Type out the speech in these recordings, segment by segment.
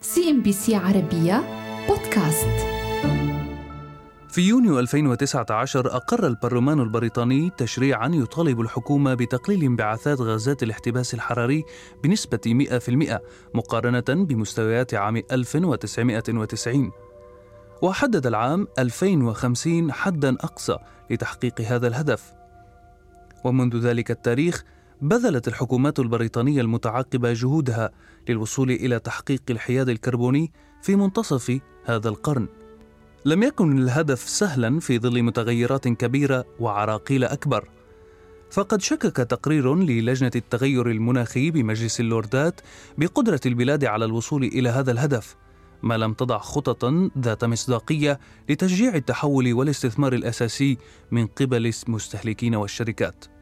CNBC عربية بودكاست. في يونيو 2019 أقر البرلمان البريطاني تشريعا يطالب الحكومة بتقليل انبعاثات غازات الاحتباس الحراري بنسبة 100% مقارنة بمستويات عام 1990 وحدد العام 2050 حدا أقصى لتحقيق هذا الهدف. ومنذ ذلك التاريخ بذلت الحكومات البريطانية المتعاقبة جهودها للوصول إلى تحقيق الحياد الكربوني في منتصف هذا القرن. لم يكن الهدف سهلا في ظل متغيرات كبيرة وعراقيل أكبر. فقد شكك تقرير للجنة التغير المناخي بمجلس اللوردات بقدرة البلاد على الوصول إلى هذا الهدف، ما لم تضع خططا ذات مصداقية لتشجيع التحول والاستثمار الأساسي من قبل المستهلكين والشركات.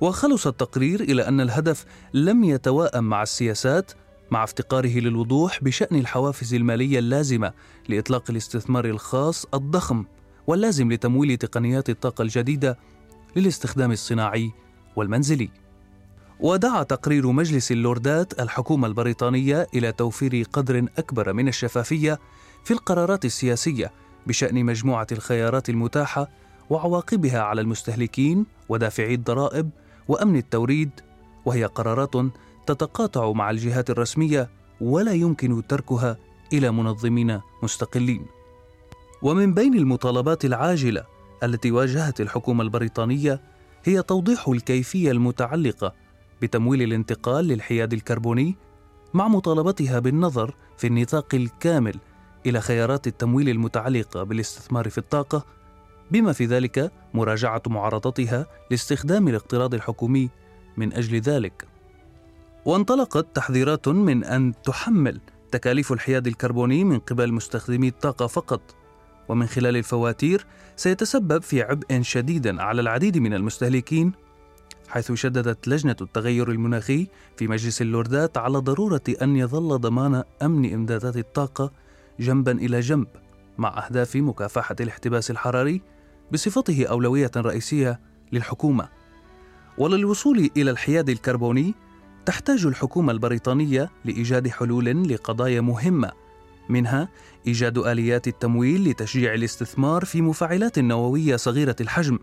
وخلص التقرير إلى أن الهدف لم يتواءم مع السياسات مع افتقاره للوضوح بشأن الحوافز المالية اللازمة لإطلاق الاستثمار الخاص الضخم واللازم لتمويل تقنيات الطاقة الجديدة للاستخدام الصناعي والمنزلي. ودعا تقرير مجلس اللوردات الحكومة البريطانية إلى توفير قدر أكبر من الشفافية في القرارات السياسية بشأن مجموعة الخيارات المتاحة وعواقبها على المستهلكين ودافعي الضرائب وأمن التوريد وهي قرارات تتقاطع مع الجهات الرسمية ولا يمكن تركها إلى منظمين مستقلين. ومن بين المطالبات العاجلة التي واجهت الحكومة البريطانية هي توضيح الكيفية المتعلقة بتمويل الانتقال للحياد الكربوني مع مطالبتها بالنظر في النطاق الكامل إلى خيارات التمويل المتعلقة بالاستثمار في الطاقة بما في ذلك مراجعة معارضتها لاستخدام الاقتراض الحكومي من أجل ذلك. وانطلقت تحذيرات من أن تحمل تكاليف الحياد الكربوني من قبل مستخدمي الطاقة فقط، ومن خلال الفواتير سيتسبب في عبء شديد على العديد من المستهلكين حيث شددت لجنة التغير المناخي في مجلس اللوردات على ضرورة أن يظل ضمان أمن إمدادات الطاقة جنبا إلى جنب مع أهداف مكافحة الاحتباس الحراري بصفته أولوية رئيسية للحكومة وللوصول إلى الحياد الكربوني تحتاج الحكومة البريطانية لإيجاد حلول لقضايا مهمة منها إيجاد آليات التمويل لتشجيع الاستثمار في مفاعلات نووية صغيرة الحجم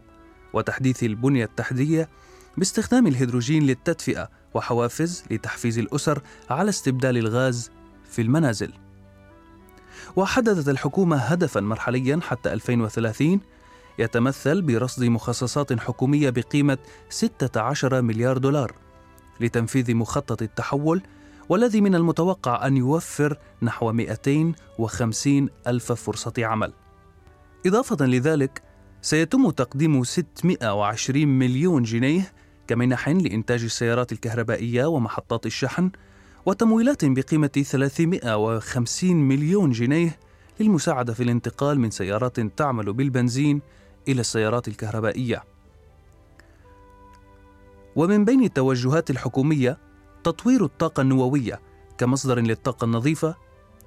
وتحديث البنية التحتية باستخدام الهيدروجين للتدفئة وحوافز لتحفيز الأسر على استبدال الغاز في المنازل. وحددت الحكومة هدفا مرحليا حتى 2030 يتمثل برصد مخصصات حكومية بقيمة 16 مليار دولار لتنفيذ مخطط التحول والذي من المتوقع أن يوفر نحو 250 ألف فرصة عمل. إضافة لذلك سيتم تقديم 620 مليون جنيه كمنح لإنتاج السيارات الكهربائية ومحطات الشحن وتمويلات بقيمة 350 مليون جنيه للمساعدة في الانتقال من سيارات تعمل بالبنزين إلى السيارات الكهربائية. ومن بين التوجهات الحكومية تطوير الطاقة النووية كمصدر للطاقة النظيفة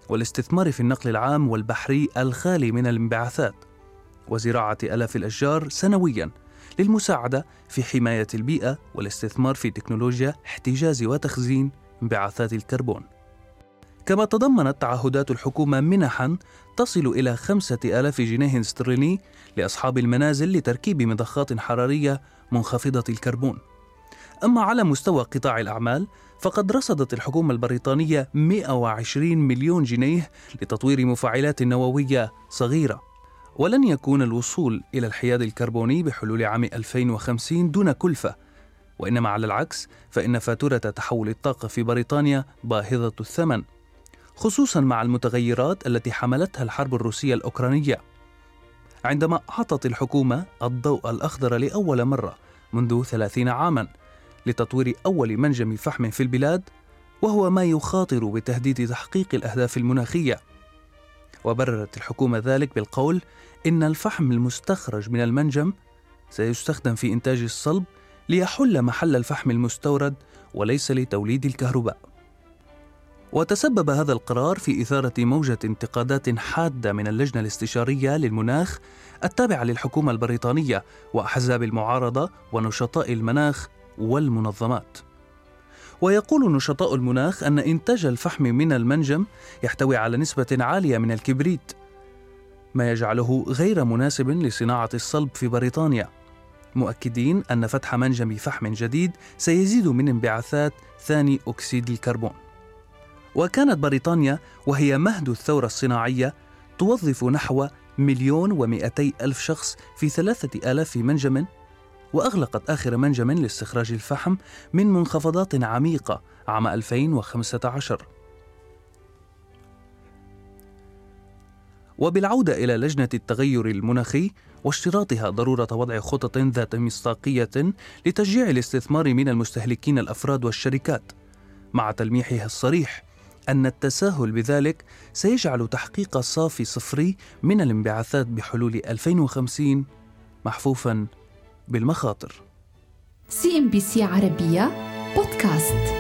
والاستثمار في النقل العام والبحري الخالي من الانبعاثات وزراعة آلاف الأشجار سنوياً للمساعدة في حماية البيئة والاستثمار في تكنولوجيا احتجاز وتخزين انبعاثات الكربون. كما تضمنت تعهدات الحكومة منحا تصل إلى خمسة آلاف جنيه استرليني لأصحاب المنازل لتركيب مضخات حرارية منخفضة الكربون. أما على مستوى قطاع الأعمال فقد رصدت الحكومة البريطانية 120 مليون جنيه لتطوير مفاعلات نووية صغيرة. ولن يكون الوصول إلى الحياد الكربوني بحلول عام 2050 دون كلفة. وإنما على العكس فإن فاتورة تحول الطاقة في بريطانيا باهظة الثمن. خصوصا مع المتغيرات التي حملتها الحرب الروسية الأوكرانية. عندما أعطت الحكومة الضوء الأخضر لأول مرة منذ ثلاثين عاما لتطوير أول منجم فحم في البلاد وهو ما يخاطر بتهديد تحقيق الأهداف المناخية. وبررت الحكومة ذلك بالقول إن الفحم المستخرج من المنجم سيستخدم في إنتاج الصلب ليحل محل الفحم المستورد وليس لتوليد الكهرباء. وتسبب هذا القرار في إثارة موجة انتقادات حادة من اللجنة الاستشارية للمناخ التابعة للحكومة البريطانية وأحزاب المعارضة ونشطاء المناخ والمنظمات. ويقول نشطاء المناخ أن إنتاج الفحم من المنجم يحتوي على نسبة عالية من الكبريت ما يجعله غير مناسب لصناعة الصلب في بريطانيا مؤكدين أن فتح منجم فحم جديد سيزيد من انبعاثات ثاني أكسيد الكربون وكانت بريطانيا وهي مهد الثورة الصناعية توظف نحو مليون ومئتي ألف شخص في ثلاثة آلاف منجم وأغلقت آخر منجم لاستخراج الفحم من منخفضات عميقة عام 2015 وبالعودة إلى لجنة التغير المناخي واشتراطها ضرورة وضع خطط ذات مصداقية لتشجيع الاستثمار من المستهلكين الأفراد والشركات مع تلميحها الصريح أن التساهل بذلك سيجعل تحقيق صافي صفري من الانبعاثات بحلول 2050 محفوفا بالمخاطر. CNBC عربية بودكاست.